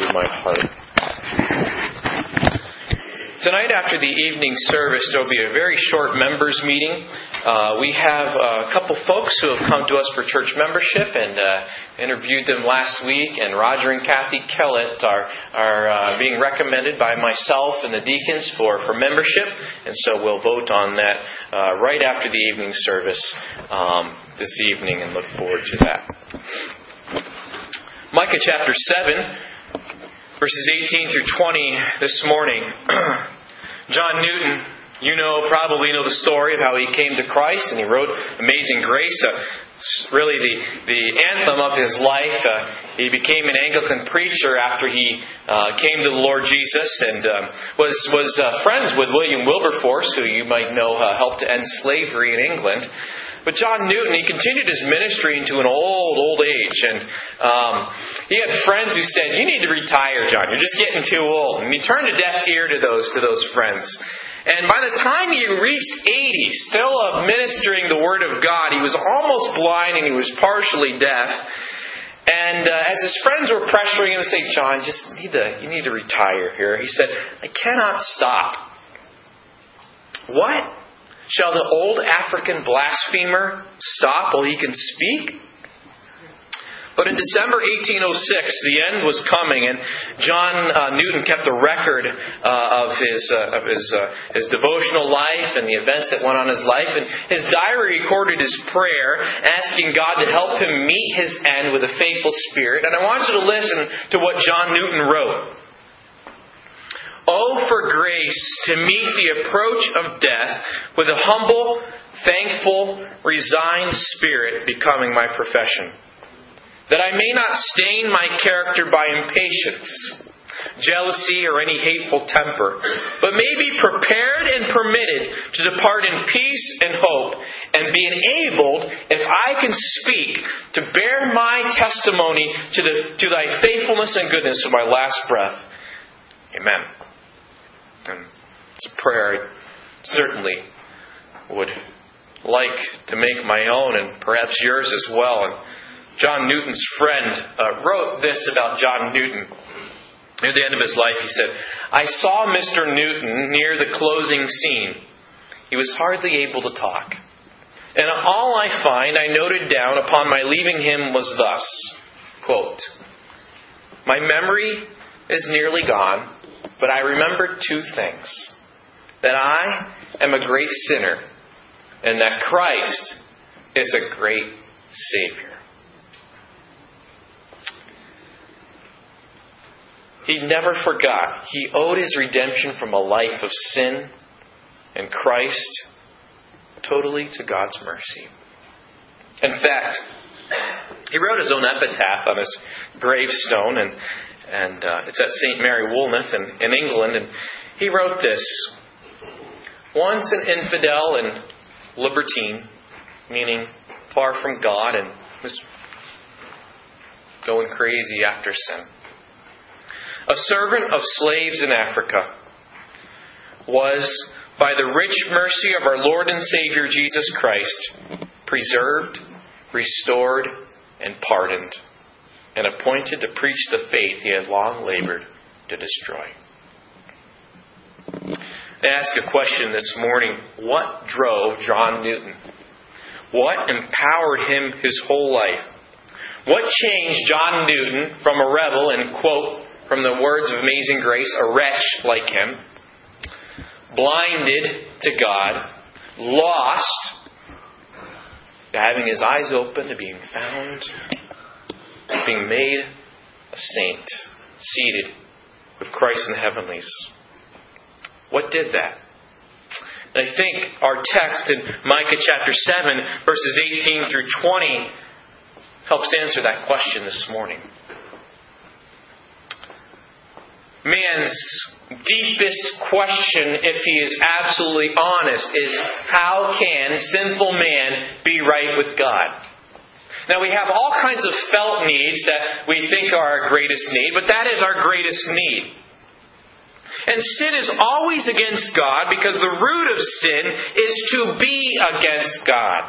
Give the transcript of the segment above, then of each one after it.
to my heart. Tonight, after the evening service, there will be a very short members' meeting. Uh, we have a couple folks who have come to us for church membership and uh, interviewed them last week. And Roger and Kathy Kellett are, are uh, being recommended by myself and the deacons for, for membership. And so we'll vote on that uh, right after the evening service um, this evening and look forward to that. Micah chapter 7 verses 18 through 20 this morning. John Newton, you know, probably know the story of how he came to Christ and he wrote Amazing Grace, uh, really the, the anthem of his life. Uh, he became an Anglican preacher after he uh, came to the Lord Jesus and um, was, was uh, friends with William Wilberforce, who you might know uh, helped to end slavery in England. But John Newton, he continued his ministry into an old, old age. And um, he had friends who said, You need to retire, John. You're just getting too old. And he turned a deaf ear to those, to those friends. And by the time he reached 80, still ministering the Word of God, he was almost blind and he was partially deaf. And uh, as his friends were pressuring him to say, John, just need to, you need to retire here, he said, I cannot stop. What? Shall the old African blasphemer stop while he can speak? But in December 1806, the end was coming, and John uh, Newton kept a record uh, of his uh, of his uh, his devotional life and the events that went on in his life. And his diary recorded his prayer, asking God to help him meet his end with a faithful spirit. And I want you to listen to what John Newton wrote. Oh, for grace to meet the approach of death with a humble, thankful, resigned spirit becoming my profession. That I may not stain my character by impatience, jealousy, or any hateful temper, but may be prepared and permitted to depart in peace and hope, and be enabled, if I can speak, to bear my testimony to, the, to thy faithfulness and goodness to my last breath. Amen. And it's a prayer I certainly would like to make my own and perhaps yours as well. And John Newton's friend uh, wrote this about John Newton. Near the end of his life, he said, I saw Mr. Newton near the closing scene. He was hardly able to talk. And all I find I noted down upon my leaving him was thus quote, My memory is nearly gone, but I remembered two things that I am a great sinner, and that Christ is a great Savior. He never forgot. He owed his redemption from a life of sin and Christ totally to God's mercy. In fact, he wrote his own epitaph on his gravestone, and and uh, it's at St. Mary Woolnoth in, in England. And he wrote this Once an infidel and libertine, meaning far from God and was going crazy after sin. A servant of slaves in Africa was, by the rich mercy of our Lord and Savior Jesus Christ, preserved, restored, and pardoned and appointed to preach the faith he had long labored to destroy. I ask a question this morning What drove John Newton? What empowered him his whole life? What changed John Newton from a rebel and, quote, from the words of Amazing Grace, a wretch like him, blinded to God, lost, to having his eyes open, to being found being made a saint, seated with Christ in the heavenlies. What did that? I think our text in Micah chapter 7, verses 18 through 20, helps answer that question this morning. Man's deepest question, if he is absolutely honest, is how can sinful man be right with God? Now, we have all kinds of felt needs that we think are our greatest need, but that is our greatest need. And sin is always against God because the root of sin is to be against God.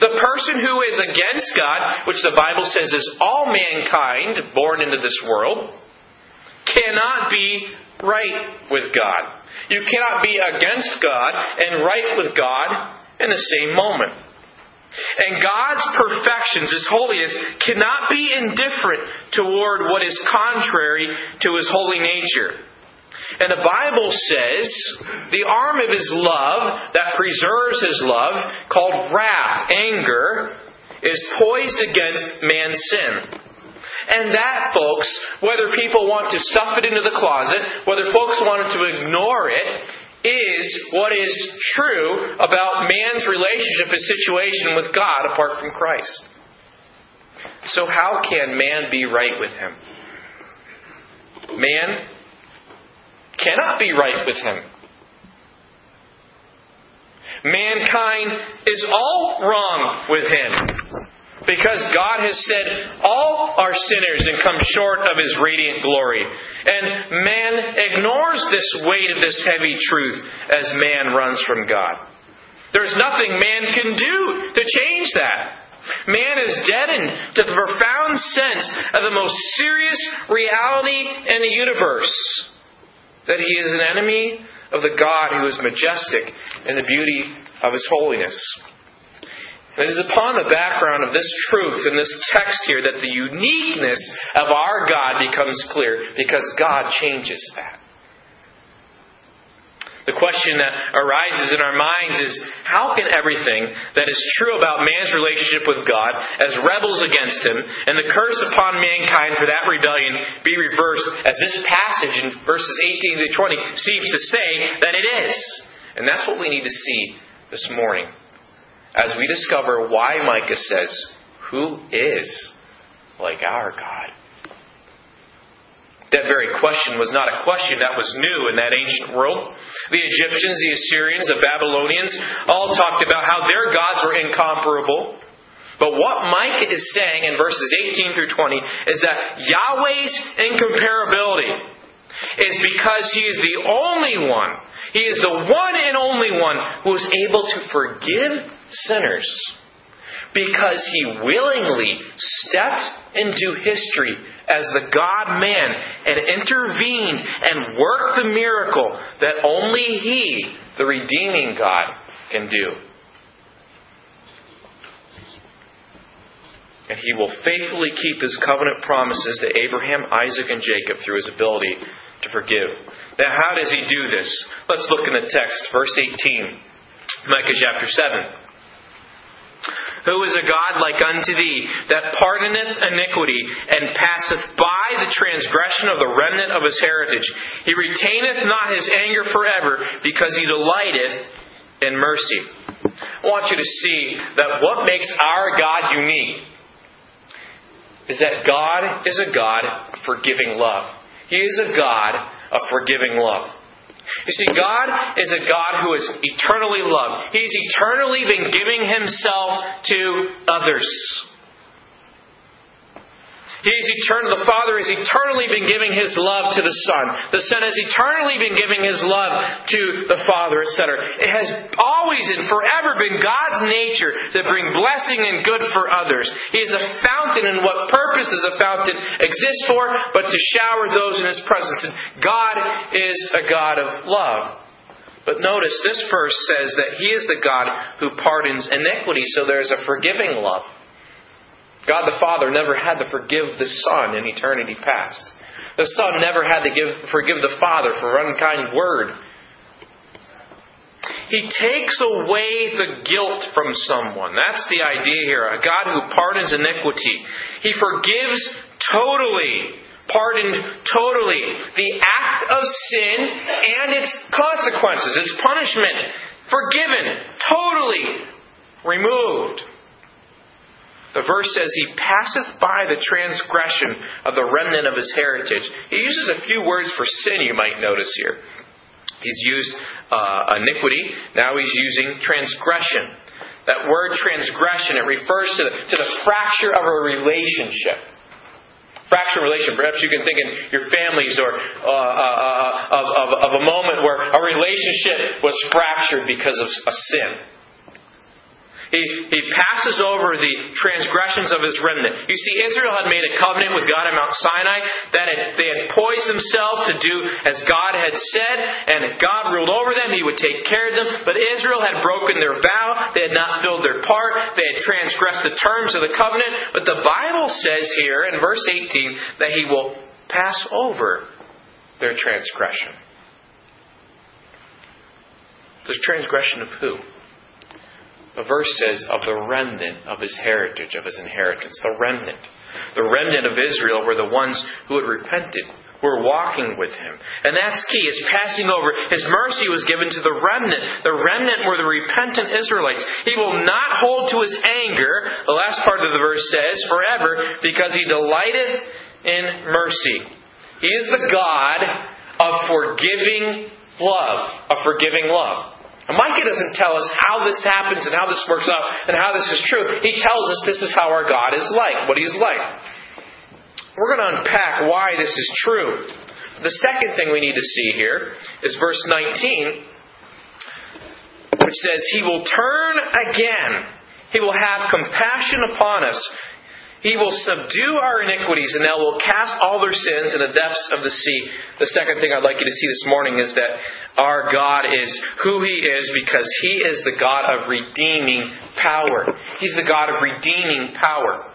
The person who is against God, which the Bible says is all mankind born into this world, cannot be right with God. You cannot be against God and right with God in the same moment. And God's perfections, His holiness, cannot be indifferent toward what is contrary to His holy nature. And the Bible says the arm of His love that preserves His love, called wrath, anger, is poised against man's sin. And that, folks, whether people want to stuff it into the closet, whether folks wanted to ignore it, is what is true about man's relationship and situation with God apart from Christ. So, how can man be right with him? Man cannot be right with him. Mankind is all wrong with him. Because God has said, All are sinners and come short of His radiant glory. And man ignores this weight of this heavy truth as man runs from God. There's nothing man can do to change that. Man is deadened to the profound sense of the most serious reality in the universe that he is an enemy of the God who is majestic in the beauty of his holiness. It is upon the background of this truth in this text here that the uniqueness of our God becomes clear because God changes that. The question that arises in our minds is how can everything that is true about man's relationship with God as rebels against Him and the curse upon mankind for that rebellion be reversed as this passage in verses 18 to 20 seems to say that it is? And that's what we need to see this morning as we discover why Micah says, Who is like our God? That very question was not a question that was new in that ancient world. The Egyptians, the Assyrians, the Babylonians all talked about how their gods were incomparable. But what Micah is saying in verses 18 through 20 is that Yahweh's incomparability is because He is the only one, He is the one and only one who is able to forgive sinners because he willingly stepped into history as the God man and intervened and worked the miracle that only he, the redeeming God, can do. And he will faithfully keep his covenant promises to Abraham, Isaac, and Jacob through his ability to forgive. Now, how does he do this? Let's look in the text, verse 18, Micah chapter 7. Who is a God like unto thee, that pardoneth iniquity, and passeth by the transgression of the remnant of his heritage? He retaineth not his anger forever, because he delighteth in mercy. I want you to see that what makes our God unique is that God is a God of forgiving love. He is a God of forgiving love. You see, God is a God who is eternally loved. He's eternally been giving Himself to others. He's eternal. The Father has eternally been giving His love to the Son. The Son has eternally been giving His love to the Father, etc. It has always and forever been God's nature to bring blessing and good for others. He is a fountain, and what purpose does a fountain exist for? But to shower those in His presence. And God is a God of love. But notice this verse says that He is the God who pardons iniquity, so there's a forgiving love. God the Father never had to forgive the Son in eternity past. The Son never had to give, forgive the Father for unkind word. He takes away the guilt from someone. That's the idea here. A God who pardons iniquity. He forgives totally. Pardoned totally. The act of sin and its consequences, its punishment, forgiven, totally removed. The verse says, He passeth by the transgression of the remnant of his heritage. He uses a few words for sin, you might notice here. He's used uh, iniquity, now he's using transgression. That word transgression, it refers to the, to the fracture of a relationship. Fracture relation. Perhaps you can think in your families or uh, uh, uh, of, of, of a moment where a relationship was fractured because of a sin. He, he passes over the transgressions of his remnant. You see, Israel had made a covenant with God at Mount Sinai that had, they had poised themselves to do as God had said, and God ruled over them, He would take care of them. But Israel had broken their vow, they had not filled their part, they had transgressed the terms of the covenant. But the Bible says here in verse 18 that He will pass over their transgression. The transgression of who? The verse says, of the remnant of his heritage, of his inheritance. The remnant. The remnant of Israel were the ones who had repented, who were walking with him. And that's key, is passing over. His mercy was given to the remnant. The remnant were the repentant Israelites. He will not hold to his anger, the last part of the verse says, forever, because he delighteth in mercy. He is the God of forgiving love, of forgiving love. And Micah doesn't tell us how this happens and how this works out and how this is true. He tells us this is how our God is like, what He's like. We're going to unpack why this is true. The second thing we need to see here is verse 19, which says, He will turn again. He will have compassion upon us. He will subdue our iniquities, and they will cast all their sins in the depths of the sea. The second thing I'd like you to see this morning is that our God is who He is because He is the God of redeeming power. He's the God of redeeming power.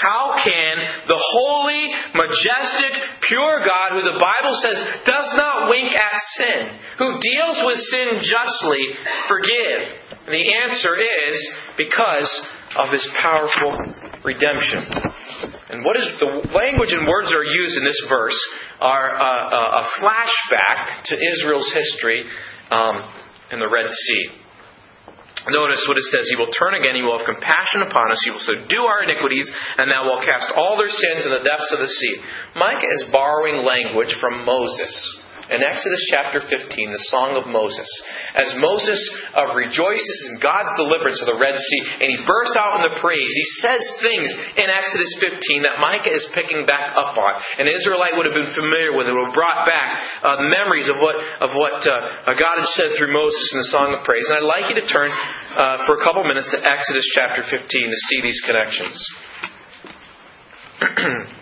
How can the holy, majestic, pure God, who the Bible says does not wink at sin, who deals with sin justly, forgive? And the answer is because of his powerful redemption. And what is the language and words that are used in this verse are a, a, a flashback to Israel's history um, in the Red Sea. Notice what it says. He will turn again. He will have compassion upon us. He will subdue our iniquities, and thou will cast all their sins in the depths of the sea. Micah is borrowing language from Moses in Exodus chapter 15, the Song of Moses, as Moses uh, rejoices in God's deliverance of the Red Sea and he bursts out in the praise, he says things in Exodus 15 that Micah is picking back up on. An Israelite would have been familiar with. It would have brought back uh, memories of what, of what uh, God had said through Moses in the Song of Praise. And I'd like you to turn uh, for a couple minutes to Exodus chapter 15 to see these connections.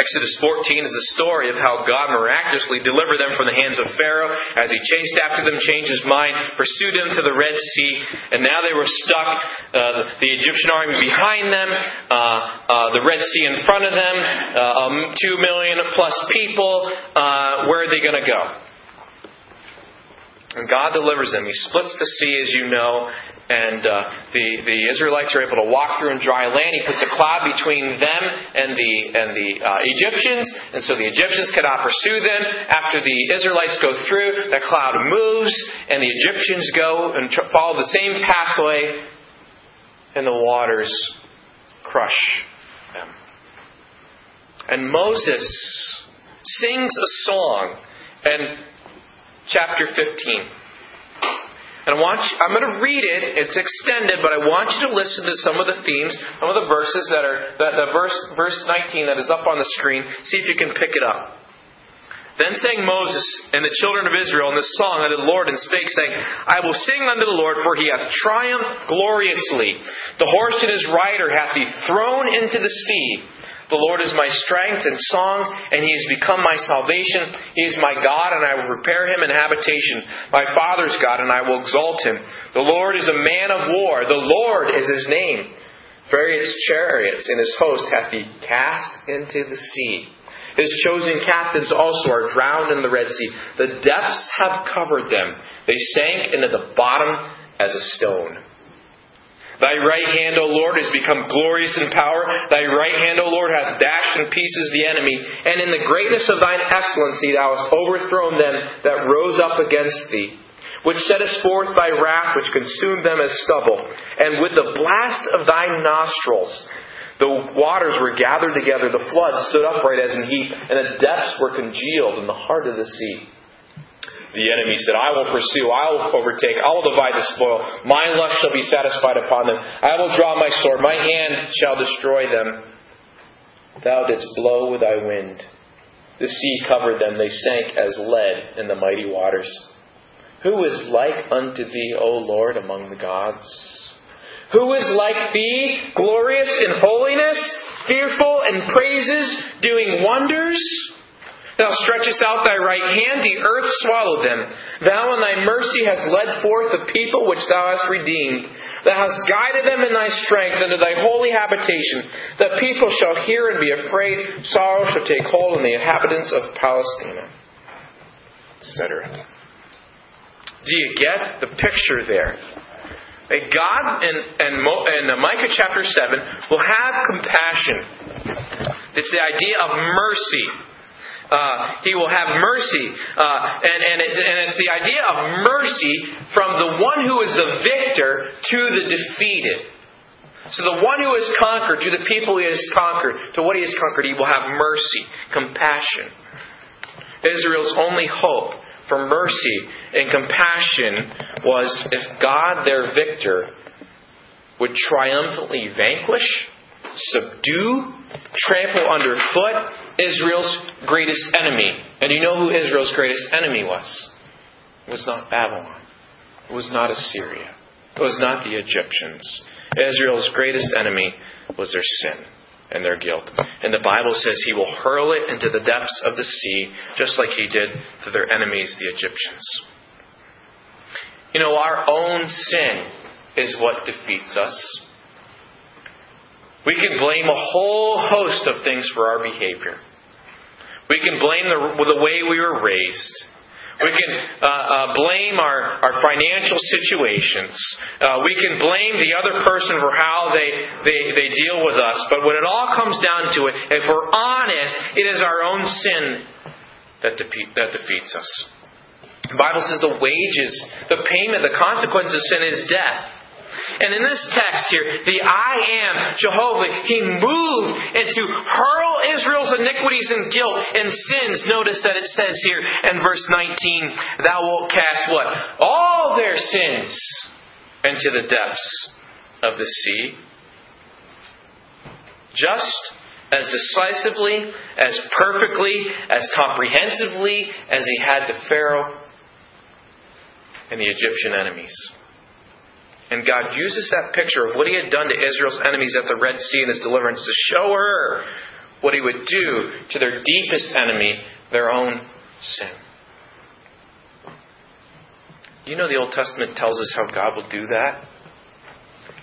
Exodus 14 is a story of how God miraculously delivered them from the hands of Pharaoh as he chased after them, changed his mind, pursued them to the Red Sea, and now they were stuck. Uh, the Egyptian army behind them, uh, uh, the Red Sea in front of them, uh, um, two million plus people. Uh, where are they going to go? And God delivers them. He splits the sea, as you know, and uh, the the Israelites are able to walk through in dry land. He puts a cloud between them and the and the uh, Egyptians, and so the Egyptians cannot pursue them. After the Israelites go through, that cloud moves, and the Egyptians go and tr- follow the same pathway, and the waters crush them. And Moses sings a song, and chapter fifteen. And I want you, I'm going to read it. It's extended, but I want you to listen to some of the themes, some of the verses that are the, the verse verse 19 that is up on the screen. See if you can pick it up. Then sang Moses and the children of Israel in this song unto the Lord, and spake, saying, I will sing unto the Lord, for he hath triumphed gloriously. The horse and his rider hath he thrown into the sea. The Lord is my strength and song, and He has become my salvation. He is my God, and I will prepare Him an habitation. My Father's God, and I will exalt Him. The Lord is a man of war. The Lord is His name. Pharaoh's chariots and His host hath He cast into the sea. His chosen captains also are drowned in the Red Sea. The depths have covered them. They sank into the bottom as a stone. Thy right hand, O Lord, has become glorious in power. Thy right hand, O Lord, hath dashed in pieces the enemy. And in the greatness of thine excellency thou hast overthrown them that rose up against thee, which settest forth thy wrath, which consumed them as stubble. And with the blast of thy nostrils, the waters were gathered together, the floods stood upright as in heap, and the depths were congealed in the heart of the sea. The enemy said, I will pursue, I will overtake, I will divide the spoil. My lust shall be satisfied upon them. I will draw my sword, my hand shall destroy them. Thou didst blow with thy wind. The sea covered them, they sank as lead in the mighty waters. Who is like unto thee, O Lord, among the gods? Who is like thee, glorious in holiness, fearful in praises, doing wonders? Thou stretchest out thy right hand, the earth swallowed them. Thou in thy mercy hast led forth the people which thou hast redeemed. Thou hast guided them in thy strength unto thy holy habitation. The people shall hear and be afraid. Sorrow shall take hold on the inhabitants of Palestina. Etc. Do you get the picture there? That God in, Micah chapter 7 will have compassion. It's the idea of mercy. Uh, he will have mercy. Uh, and, and, it, and it's the idea of mercy from the one who is the victor to the defeated. So the one who has conquered, to the people he has conquered, to what he has conquered, he will have mercy, compassion. Israel's only hope for mercy and compassion was if God, their victor, would triumphantly vanquish, subdue, trample underfoot Israel's greatest enemy. And you know who Israel's greatest enemy was? It was not Babylon. It was not Assyria. It was not the Egyptians. Israel's greatest enemy was their sin and their guilt. And the Bible says he will hurl it into the depths of the sea, just like he did to their enemies, the Egyptians. You know, our own sin is what defeats us. We can blame a whole host of things for our behavior. We can blame the, the way we were raised. We can uh, uh, blame our, our financial situations. Uh, we can blame the other person for how they, they, they deal with us. But when it all comes down to it, if we're honest, it is our own sin that, that defeats us. The Bible says the wages, the payment, the consequence of sin is death. And in this text here, the I am Jehovah, he moved and to hurl Israel's iniquities and guilt and sins. Notice that it says here in verse 19, Thou wilt cast what? All their sins into the depths of the sea. Just as decisively, as perfectly, as comprehensively as he had to Pharaoh and the Egyptian enemies. And God uses that picture of what He had done to Israel's enemies at the Red Sea in His deliverance to show her what He would do to their deepest enemy, their own sin. You know the Old Testament tells us how God will do that?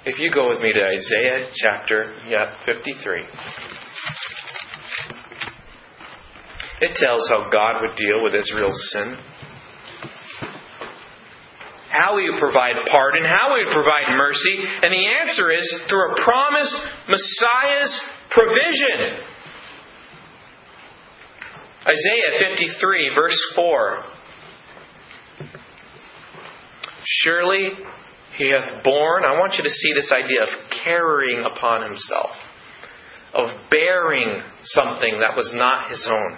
If you go with me to Isaiah chapter yeah, 53, it tells how God would deal with Israel's sin how he would provide pardon, how he would provide mercy, and the answer is through a promised Messiah's provision. Isaiah 53, verse 4. Surely he hath borne, I want you to see this idea of carrying upon himself, of bearing something that was not his own.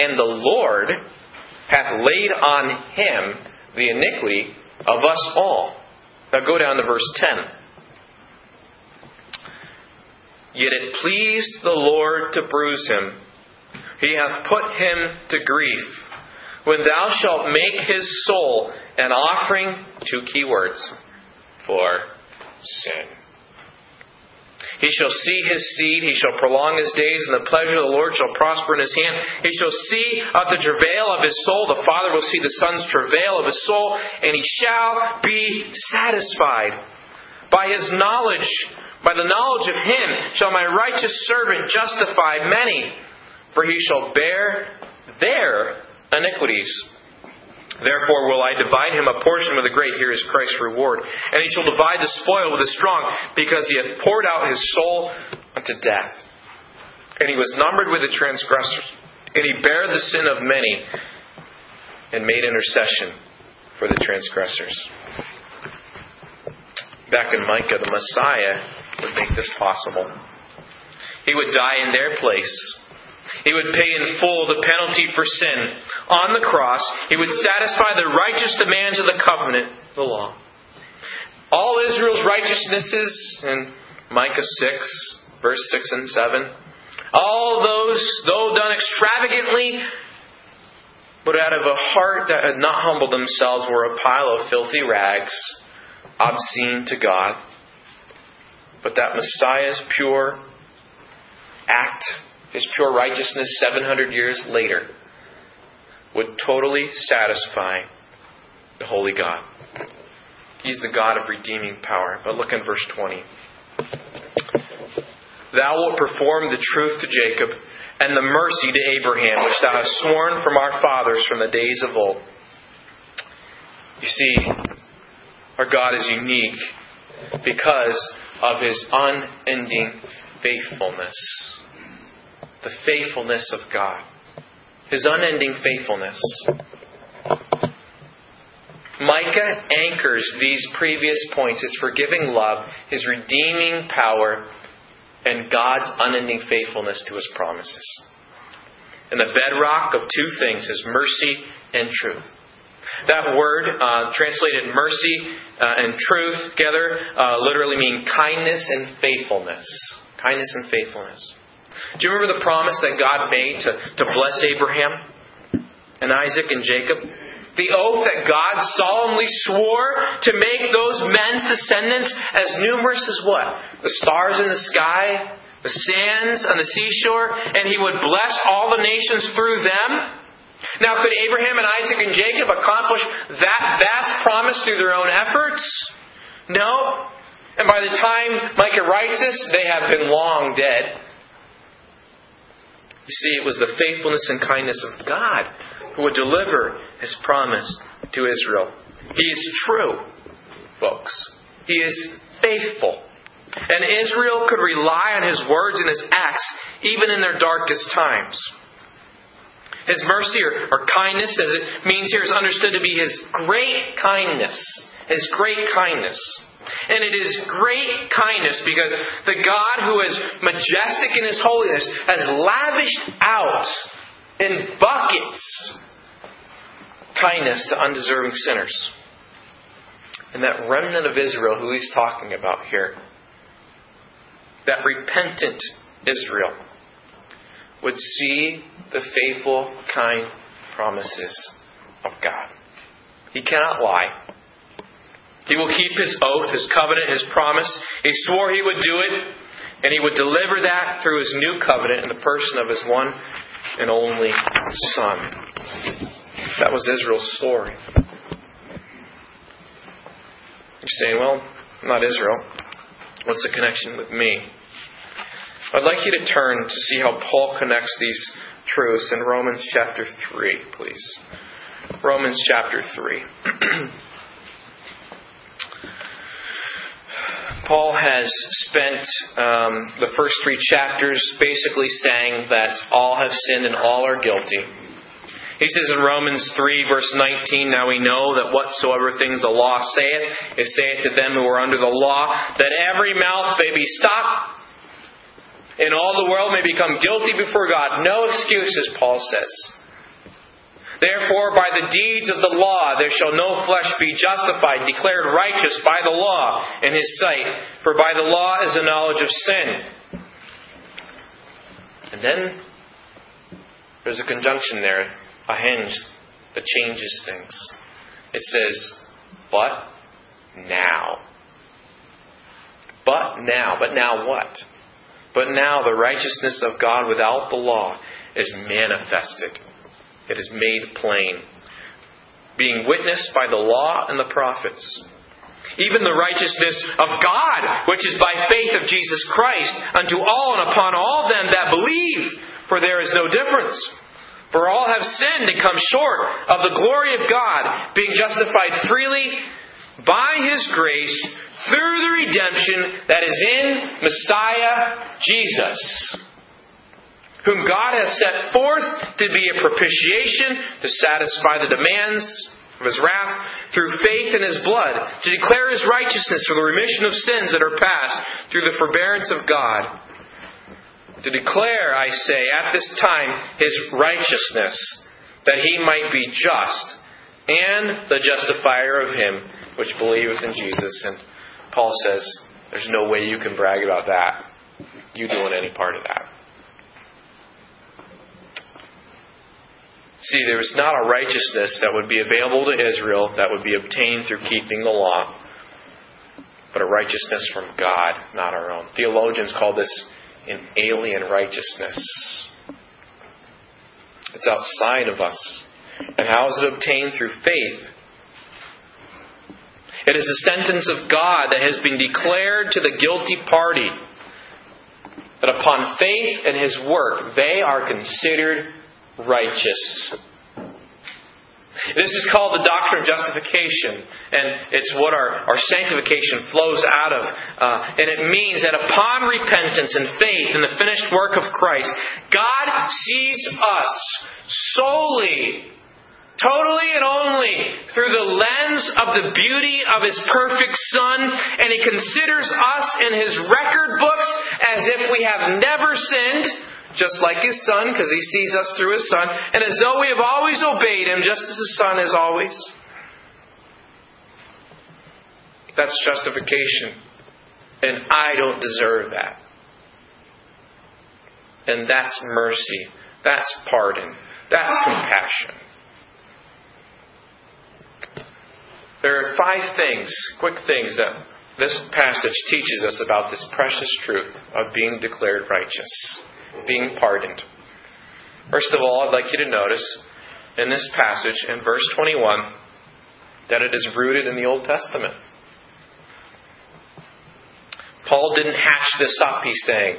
and the Lord hath laid on him the iniquity of us all. Now go down to verse 10. Yet it pleased the Lord to bruise him. He hath put him to grief. When thou shalt make his soul an offering, two key words, for sin. He shall see his seed, he shall prolong his days, and the pleasure of the Lord shall prosper in his hand. He shall see of the travail of his soul, the Father will see the Son's travail of his soul, and he shall be satisfied. By his knowledge, by the knowledge of him, shall my righteous servant justify many, for he shall bear their iniquities. Therefore will I divide him a portion with the great. Here is Christ's reward. And he shall divide the spoil with the strong, because he hath poured out his soul unto death. and he was numbered with the transgressors, and he bare the sin of many, and made intercession for the transgressors. Back in Micah, the Messiah would make this possible. He would die in their place. He would pay in full the penalty for sin. On the cross, he would satisfy the righteous demands of the covenant, the law. All Israel's righteousnesses in Micah 6, verse 6 and 7, all those, though done extravagantly, but out of a heart that had not humbled themselves, were a pile of filthy rags, obscene to God. But that Messiah's pure act, his pure righteousness 700 years later, would totally satisfy the holy God. He's the God of redeeming power. But look in verse 20. Thou wilt perform the truth to Jacob and the mercy to Abraham, which thou hast sworn from our fathers from the days of old. You see, our God is unique because of his unending faithfulness. The faithfulness of God. His unending faithfulness. Micah anchors these previous points his forgiving love, his redeeming power, and God's unending faithfulness to his promises. And the bedrock of two things is mercy and truth. That word, uh, translated mercy uh, and truth together, uh, literally mean kindness and faithfulness. Kindness and faithfulness. Do you remember the promise that God made to, to bless Abraham and Isaac and Jacob? The oath that God solemnly swore to make those men's descendants as numerous as what? The stars in the sky, the sands on the seashore, and he would bless all the nations through them. Now, could Abraham and Isaac and Jacob accomplish that vast promise through their own efforts? No. And by the time Micah writes this, they have been long dead. You see, it was the faithfulness and kindness of God who would deliver his promise to Israel. He is true, folks. He is faithful. And Israel could rely on his words and his acts even in their darkest times. His mercy or, or, kindness, as it means here, is understood to be his great kindness. His great kindness. And it is great kindness because the God who is majestic in his holiness has lavished out in buckets kindness to undeserving sinners. And that remnant of Israel who he's talking about here, that repentant Israel, would see the faithful, kind promises of God. He cannot lie. He will keep his oath, his covenant, his promise. He swore he would do it, and he would deliver that through his new covenant in the person of his one and only Son. That was Israel's story. You're saying, well, not Israel. What's the connection with me? I'd like you to turn to see how Paul connects these truths in Romans chapter 3, please. Romans chapter 3. Paul has spent um, the first three chapters basically saying that all have sinned and all are guilty. He says in Romans 3, verse 19, Now we know that whatsoever things the law saith, it saith to them who are under the law, that every mouth may be stopped, and all the world may become guilty before God. No excuses, Paul says. Therefore, by the deeds of the law, there shall no flesh be justified, declared righteous by the law in his sight. For by the law is the knowledge of sin. And then there's a conjunction there, a hinge that changes things. It says, but now. But now. But now what? But now the righteousness of God without the law is manifested it is made plain, being witnessed by the law and the prophets. Even the righteousness of God, which is by faith of Jesus Christ, unto all and upon all them that believe, for there is no difference. For all have sinned and come short of the glory of God, being justified freely by His grace through the redemption that is in Messiah Jesus whom God has set forth to be a propitiation to satisfy the demands of his wrath through faith in his blood, to declare his righteousness for the remission of sins that are past through the forbearance of God. To declare, I say, at this time his righteousness, that he might be just and the justifier of him which believeth in Jesus. And Paul says, there's no way you can brag about that. You doing any part of that. See, there was not a righteousness that would be available to Israel that would be obtained through keeping the law, but a righteousness from God, not our own. Theologians call this an alien righteousness. It's outside of us. And how is it obtained? Through faith. It is a sentence of God that has been declared to the guilty party that upon faith in his work they are considered righteous. This is called the doctrine of justification, and it's what our, our sanctification flows out of. Uh, and it means that upon repentance and faith in the finished work of Christ, God sees us solely, totally and only through the lens of the beauty of His perfect Son, and He considers us in His record books as if we have never sinned just like his son, because he sees us through his son, and as though we have always obeyed him, just as his son has always. That's justification. And I don't deserve that. And that's mercy. That's pardon. That's compassion. There are five things, quick things, that this passage teaches us about this precious truth of being declared righteous being pardoned. First of all, I'd like you to notice in this passage, in verse 21, that it is rooted in the Old Testament. Paul didn't hatch this up, he's saying.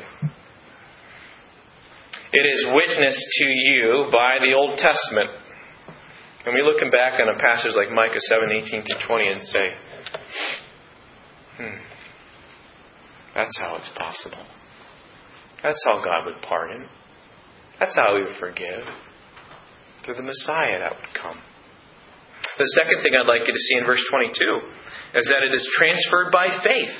It is witnessed to you by the Old Testament. And we looking back on a passage like Micah 7 18 through 20 and say, hmm, that's how it's possible. That's how God would pardon. That's how He would forgive. Through the Messiah that would come. The second thing I'd like you to see in verse 22 is that it is transferred by faith.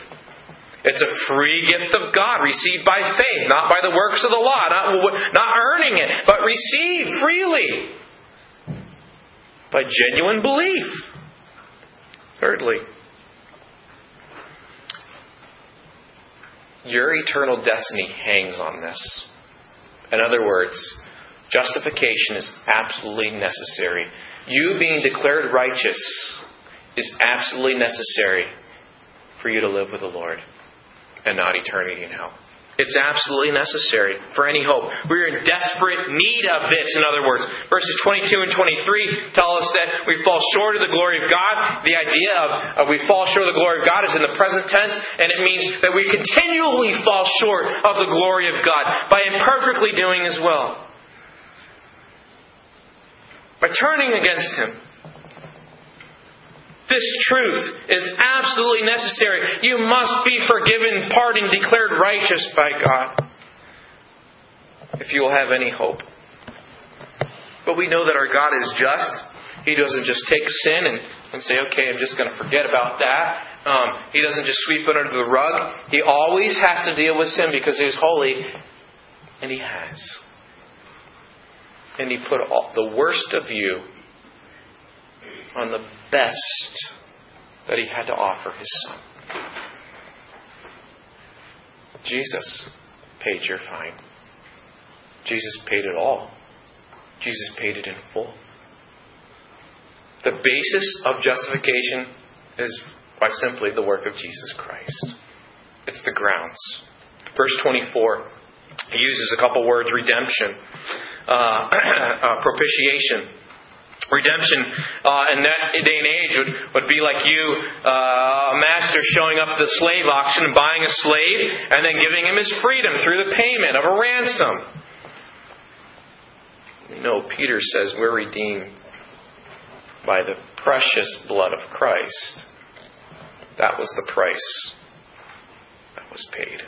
It's a free gift of God received by faith, not by the works of the law, not, not earning it, but received freely by genuine belief. Thirdly, Your eternal destiny hangs on this. In other words, justification is absolutely necessary. You being declared righteous is absolutely necessary for you to live with the Lord and not eternity in hell. It's absolutely necessary for any hope. We're in desperate need of this, in other words. Verses 22 and 23 tell us that we fall short of the glory of God. The idea of, of we fall short of the glory of God is in the present tense, and it means that we continually fall short of the glory of God by imperfectly doing as well. By turning against Him. This truth is absolutely necessary. You must be forgiven, pardoned, declared righteous by God if you will have any hope. But we know that our God is just. He doesn't just take sin and, and say, okay, I'm just going to forget about that. Um, he doesn't just sweep it under the rug. He always has to deal with sin because He's holy, and He has. And He put all, the worst of you on the best that he had to offer his son. Jesus paid your fine. Jesus paid it all. Jesus paid it in full. The basis of justification is quite simply the work of Jesus Christ. It's the grounds. Verse 24 he uses a couple words redemption, uh, uh, propitiation. Redemption uh, in that day and age would, would be like you, uh, a master showing up at the slave auction and buying a slave and then giving him his freedom through the payment of a ransom. No, Peter says we're redeemed by the precious blood of Christ. That was the price that was paid.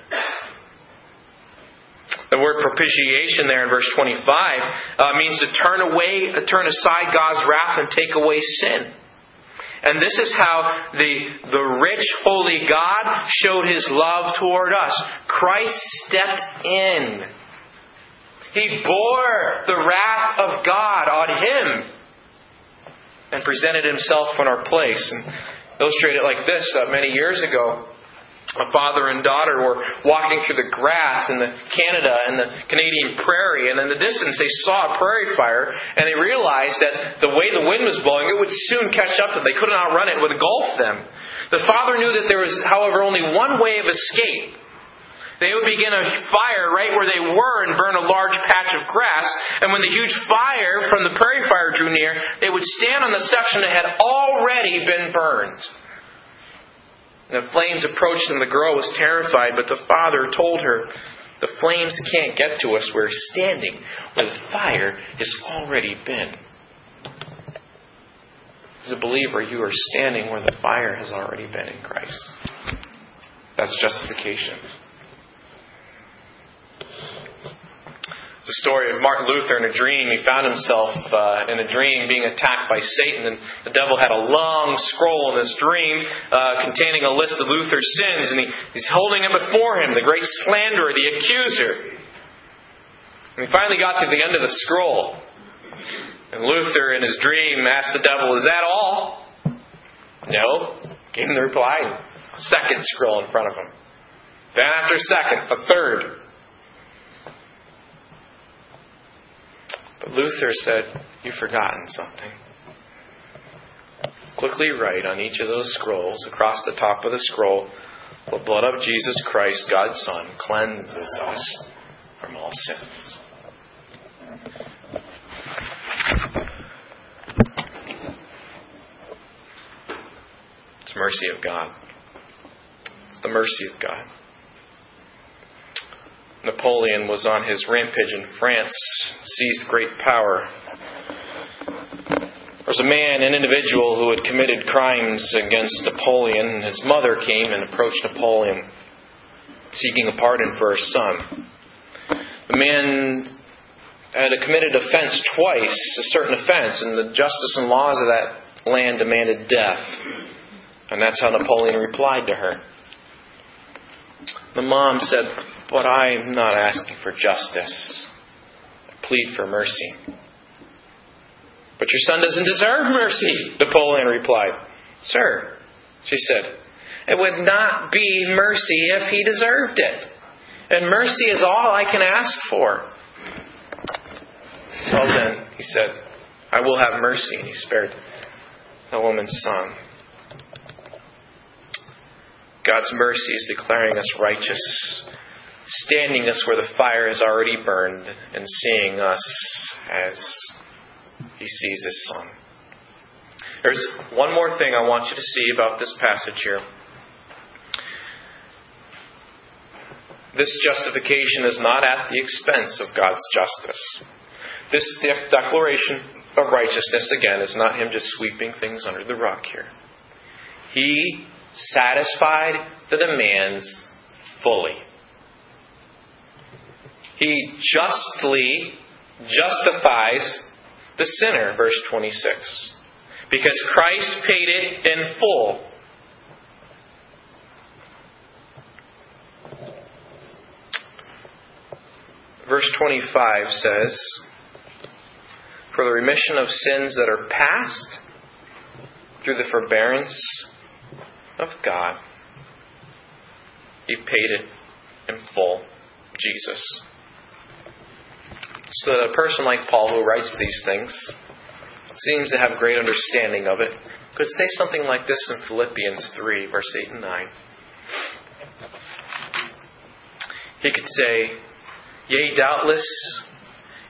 The word propitiation there in verse 25 uh, means to turn away, turn aside God's wrath and take away sin. And this is how the, the rich, holy God showed his love toward us. Christ stepped in. He bore the wrath of God on him and presented himself in our place. And illustrated like this uh, many years ago a father and daughter were walking through the grass in the Canada and the Canadian prairie, and in the distance they saw a prairie fire, and they realized that the way the wind was blowing, it would soon catch up to them. They couldn't outrun it; it would engulf them. The father knew that there was, however, only one way of escape. They would begin a fire right where they were and burn a large patch of grass. And when the huge fire from the prairie fire drew near, they would stand on the section that had already been burned. And the flames approached and The girl was terrified, but the father told her, The flames can't get to us. We're standing where the fire has already been. As a believer, you are standing where the fire has already been in Christ. That's justification. The story of Martin Luther in a dream. He found himself uh, in a dream being attacked by Satan, and the devil had a long scroll in this dream uh, containing a list of Luther's sins, and he, he's holding it before him, the great slanderer, the accuser. And he finally got to the end of the scroll. And Luther, in his dream, asked the devil, Is that all? No. Gave him the reply. Second scroll in front of him. Then, after a second, a third. But Luther said, You've forgotten something. Quickly write on each of those scrolls, across the top of the scroll, the blood of Jesus Christ, God's Son, cleanses us from all sins. It's mercy of God. It's the mercy of God. Napoleon was on his rampage in France, seized great power. There was a man, an individual, who had committed crimes against Napoleon. His mother came and approached Napoleon, seeking a pardon for her son. The man had committed offense twice, a certain offense, and the justice and laws of that land demanded death. And that's how Napoleon replied to her. The mom said, but I'm not asking for justice. I plead for mercy. But your son doesn't deserve mercy, Napoleon replied. Sir, she said, it would not be mercy if he deserved it. And mercy is all I can ask for. Well then, he said, I will have mercy. And he spared the woman's son. God's mercy is declaring us righteous standing us where the fire has already burned and seeing us as he sees his son. There's one more thing I want you to see about this passage here. This justification is not at the expense of God's justice. This declaration of righteousness, again, is not him just sweeping things under the rug here. He satisfied the demands fully. He justly justifies the sinner, verse 26. Because Christ paid it in full. Verse 25 says, For the remission of sins that are past, through the forbearance of God, He paid it in full. Jesus. So that a person like Paul who writes these things seems to have great understanding of it could say something like this in Philippians 3, verse 8 and 9. He could say, Yea, doubtless,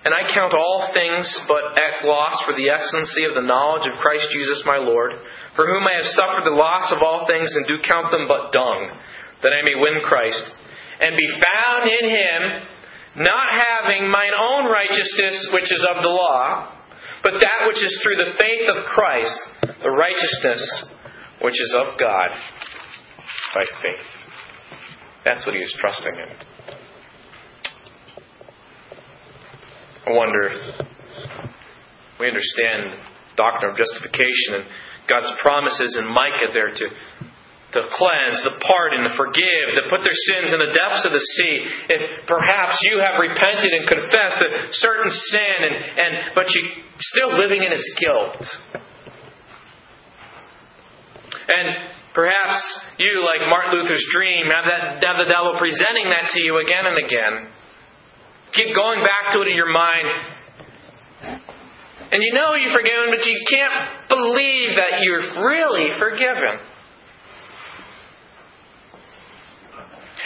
and I count all things but at loss for the excellency of the knowledge of Christ Jesus my Lord, for whom I have suffered the loss of all things and do count them but dung, that I may win Christ, and be found in him not having mine own righteousness which is of the law, but that which is through the faith of Christ, the righteousness which is of God by faith. That's what he was trusting in. I wonder, we understand doctrine of justification and God's promises in Micah there to, to cleanse, to pardon, to forgive, to put their sins in the depths of the sea. If perhaps you have repented and confessed a certain sin, and, and but you still living in its guilt. And perhaps you, like Martin Luther's dream, have that have the devil presenting that to you again and again. Keep going back to it in your mind. And you know you're forgiven, but you can't believe that you're really forgiven.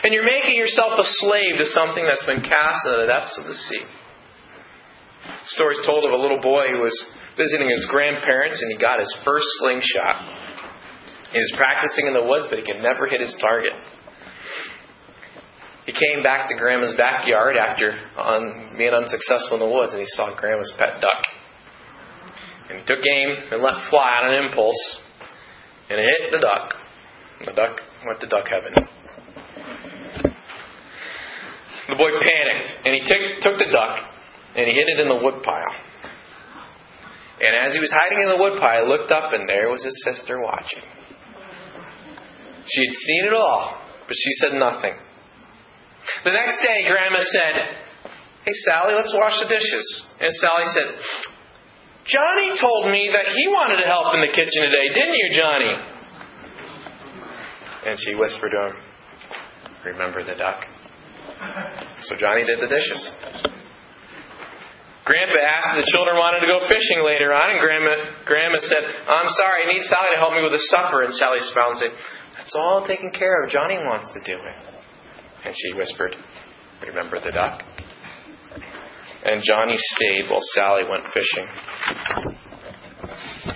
And you're making yourself a slave to something that's been cast into the depths of the sea. The story's told of a little boy who was visiting his grandparents and he got his first slingshot. He was practicing in the woods, but he could never hit his target. He came back to Grandma's backyard after on being unsuccessful in the woods, and he saw Grandma's pet duck. And he took aim and let fly on an impulse, and it hit the duck. The duck went to duck heaven. The boy panicked, and he took, took the duck, and he hid it in the woodpile. And as he was hiding in the woodpile, looked up, and there was his sister watching. She had seen it all, but she said nothing. The next day, Grandma said, Hey, Sally, let's wash the dishes. And Sally said, Johnny told me that he wanted to help in the kitchen today, didn't you, Johnny? And she whispered to him, Remember the duck? So Johnny did the dishes. Grandpa asked if the children wanted to go fishing later on, and Grandma, Grandma said, I'm sorry, I need Sally to help me with the supper. And Sally smiled and said, That's all taken care of. Johnny wants to do it. And she whispered, Remember the duck? And Johnny stayed while Sally went fishing.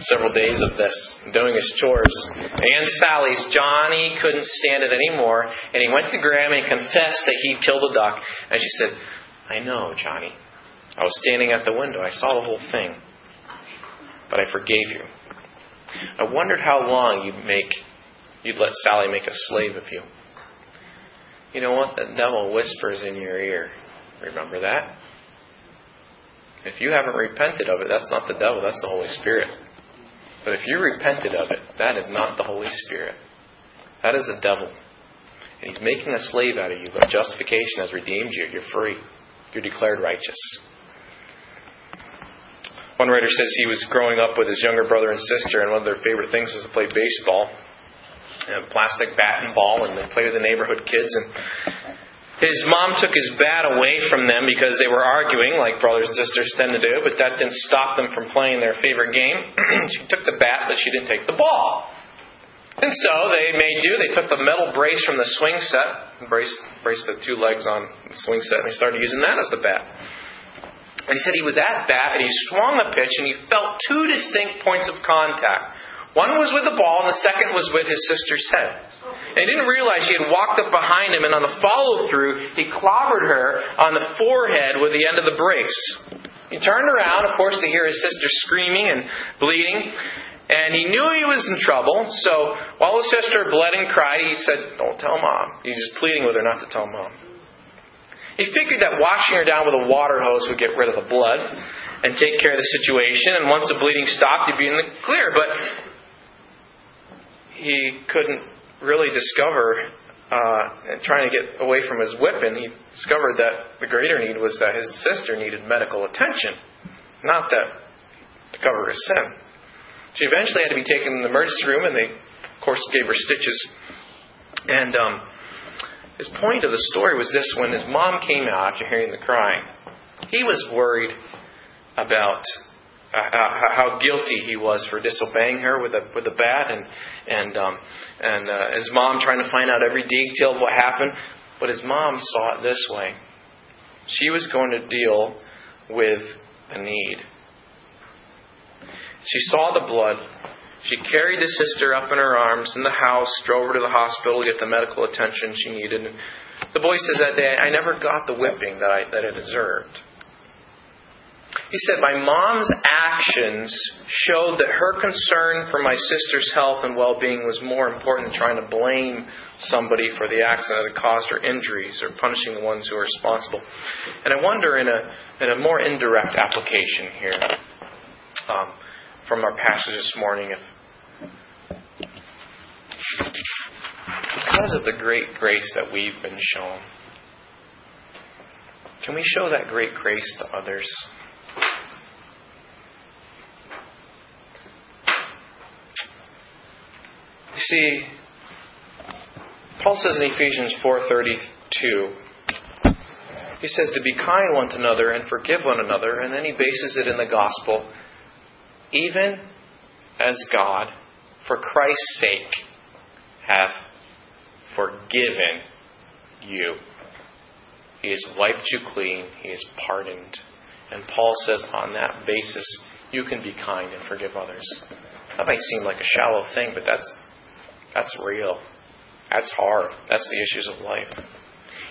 Several days of this, doing his chores. And Sally's, Johnny couldn't stand it anymore, and he went to Grandma and confessed that he'd killed a duck. And she said, I know, Johnny. I was standing at the window. I saw the whole thing. But I forgave you. I wondered how long you'd make you'd let Sally make a slave of you. You know what? The devil whispers in your ear. Remember that? If you haven't repented of it, that's not the devil, that's the Holy Spirit. But if you repented of it, that is not the Holy Spirit. That is the devil. And he's making a slave out of you, but justification has redeemed you. You're free. You're declared righteous. One writer says he was growing up with his younger brother and sister, and one of their favorite things was to play baseball. A plastic bat and ball, and they play with the neighborhood kids. And his mom took his bat away from them because they were arguing, like brothers and sisters tend to do, but that didn't stop them from playing their favorite game. she took the bat, but she didn't take the ball. And so they made do. They took the metal brace from the swing set, braced, braced the two legs on the swing set, and they started using that as the bat. And he said he was at bat, and he swung a pitch, and he felt two distinct points of contact. One was with the ball, and the second was with his sister's head. And he didn't realize she had walked up behind him, and on the follow through, he clobbered her on the forehead with the end of the brace. He turned around, of course, to hear his sister screaming and bleeding, and he knew he was in trouble. So while his sister bled and cried, he said, Don't tell mom. He's just pleading with her not to tell mom. He figured that washing her down with a water hose would get rid of the blood and take care of the situation, and once the bleeding stopped, he'd be in the clear. But he couldn't really discover, uh, trying to get away from his whipping, he discovered that the greater need was that his sister needed medical attention, not that to cover his sin. She eventually had to be taken in the emergency room, and they, of course, gave her stitches. And um, his point of the story was this: when his mom came out after hearing the crying, he was worried about how guilty he was for disobeying her with a with a bat, and and um, and uh, his mom trying to find out every detail of what happened. But his mom saw it this way: she was going to deal with the need. She saw the blood. She carried the sister up in her arms in the house, drove her to the hospital to get the medical attention she needed. The boy says that day, I never got the whipping that I, that I deserved. He said, My mom's actions showed that her concern for my sister's health and well being was more important than trying to blame somebody for the accident that caused her injuries or punishing the ones who are responsible. And I wonder, in a, in a more indirect application here um, from our passage this morning, if because of the great grace that we've been shown, can we show that great grace to others? You see, Paul says in Ephesians 4:32, he says to be kind one to another and forgive one another, and then he bases it in the gospel, even as God, for Christ's sake, hath forgiven you. He has wiped you clean. He has pardoned. And Paul says, on that basis, you can be kind and forgive others. That might seem like a shallow thing, but that's that's real. That's hard. That's the issues of life.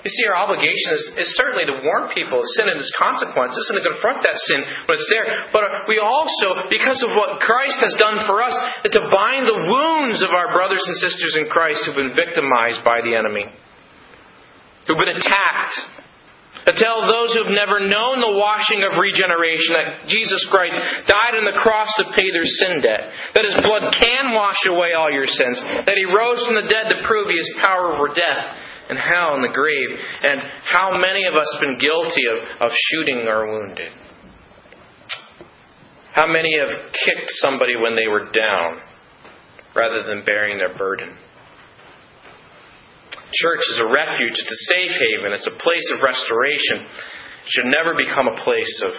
You see, our obligation is, is, certainly to warn people of sin and its consequences and to confront that sin when it's there. But we also, because of what Christ has done for us, to bind the wounds of our brothers and sisters in Christ who've been victimized by the enemy, who've been attacked, to tell those who have never known the washing of regeneration that Jesus Christ died on the cross to pay their sin debt, that his blood can wash away all your sins, that he rose from the dead to prove he has power over death and hell and the grave, and how many of us have been guilty of, of shooting or wounded. How many have kicked somebody when they were down rather than bearing their burden? Church is a refuge, it's a safe haven, it's a place of restoration. It should never become a place of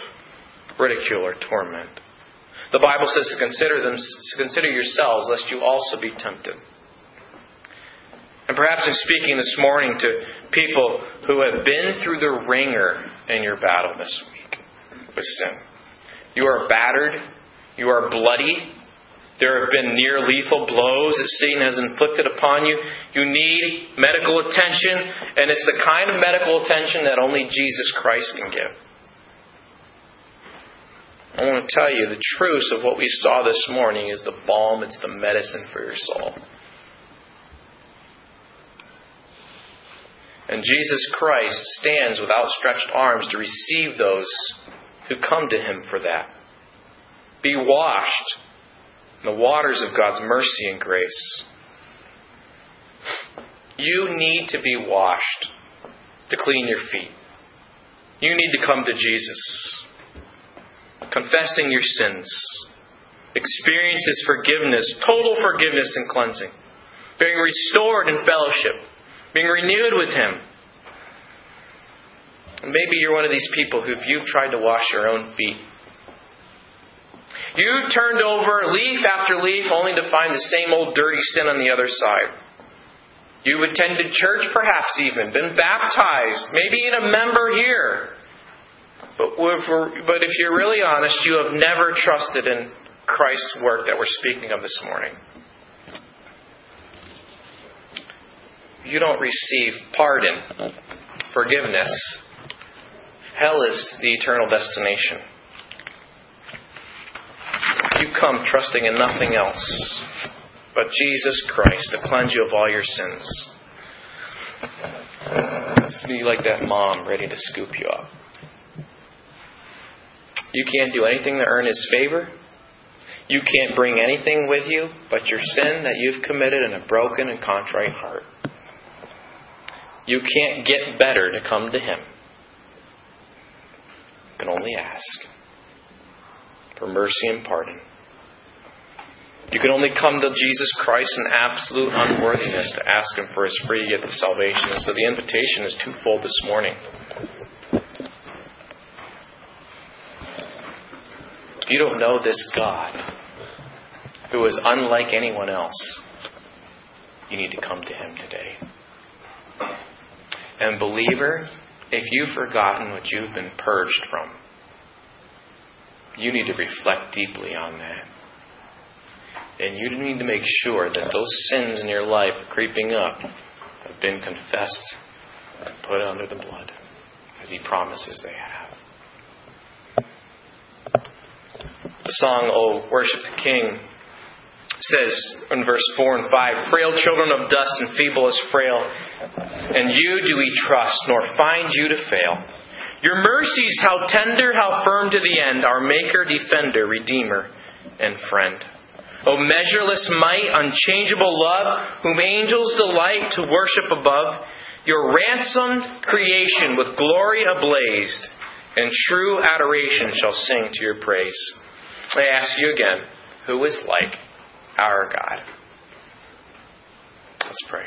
ridicule or torment. The Bible says to consider them to consider yourselves lest you also be tempted. And perhaps in speaking this morning to people who have been through the wringer in your battle this week with sin. You are battered, you are bloody, there have been near lethal blows that Satan has inflicted upon you. You need medical attention, and it's the kind of medical attention that only Jesus Christ can give. I want to tell you the truth of what we saw this morning is the balm, it's the medicine for your soul. And Jesus Christ stands with outstretched arms to receive those who come to him for that. Be washed the waters of God's mercy and grace. You need to be washed to clean your feet. You need to come to Jesus, confessing your sins, experience His forgiveness, total forgiveness and cleansing, being restored in fellowship, being renewed with Him. Maybe you're one of these people who, if you've tried to wash your own feet, you turned over leaf after leaf only to find the same old dirty sin on the other side. You've attended church, perhaps even, been baptized, maybe even a member here. But but if you're really honest, you have never trusted in Christ's work that we're speaking of this morning. You don't receive pardon, forgiveness. Hell is the eternal destination come trusting in nothing else but Jesus Christ to cleanse you of all your sins. It's be like that mom ready to scoop you up. You can't do anything to earn His favor. You can't bring anything with you but your sin that you've committed in a broken and contrite heart. You can't get better to come to Him. You can only ask for mercy and pardon. You can only come to Jesus Christ in absolute unworthiness to ask Him for His free gift of salvation. And so the invitation is twofold this morning. You don't know this God, who is unlike anyone else, you need to come to Him today. And, believer, if you've forgotten what you've been purged from, you need to reflect deeply on that. And you need to make sure that those sins in your life creeping up have been confessed and put under the blood, as He promises they have. The song, Oh, Worship the King, says in verse 4 and 5 Frail children of dust and feeble as frail, and you do we trust, nor find you to fail. Your mercies, how tender, how firm to the end, our Maker, Defender, Redeemer, and Friend. O measureless might, unchangeable love, whom angels delight to worship above, your ransomed creation with glory ablazed, and true adoration shall sing to your praise. I ask you again, who is like our God? Let's pray.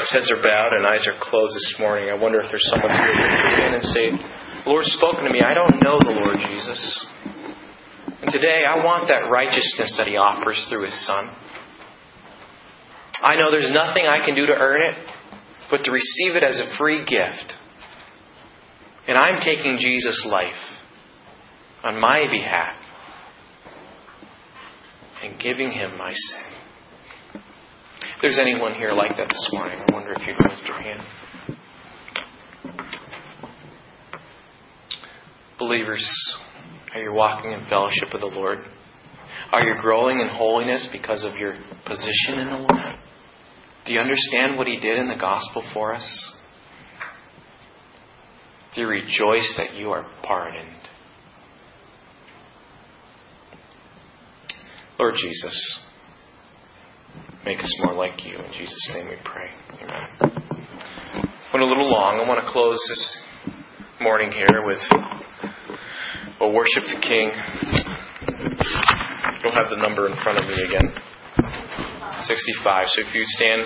As heads are bowed and eyes are closed this morning, I wonder if there's someone here who come in and say, Lord's spoken to me. I don't know the Lord Jesus. And today I want that righteousness that He offers through His Son. I know there's nothing I can do to earn it, but to receive it as a free gift. And I'm taking Jesus' life on my behalf and giving Him my sin. If there's anyone here like that this morning, I wonder if you'd lift your hand. Believers, are you walking in fellowship with the Lord? Are you growing in holiness because of your position in the Lord? Do you understand what He did in the gospel for us? Do you rejoice that you are pardoned? Lord Jesus, make us more like you. In Jesus' name we pray. Amen. Went a little long. I want to close this morning here with a worship the King. You'll have the number in front of me again. 65. So if you stand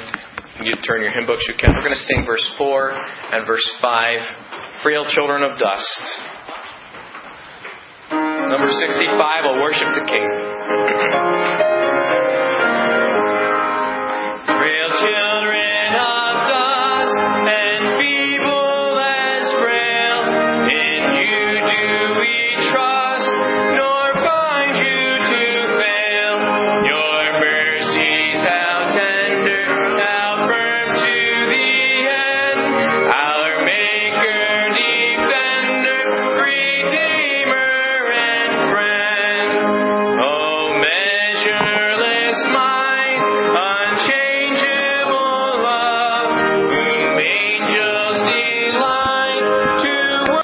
and you turn your hymn books, you can. We're going to sing verse 4 and verse 5. Frail children of dust. Number 65, I'll worship the King.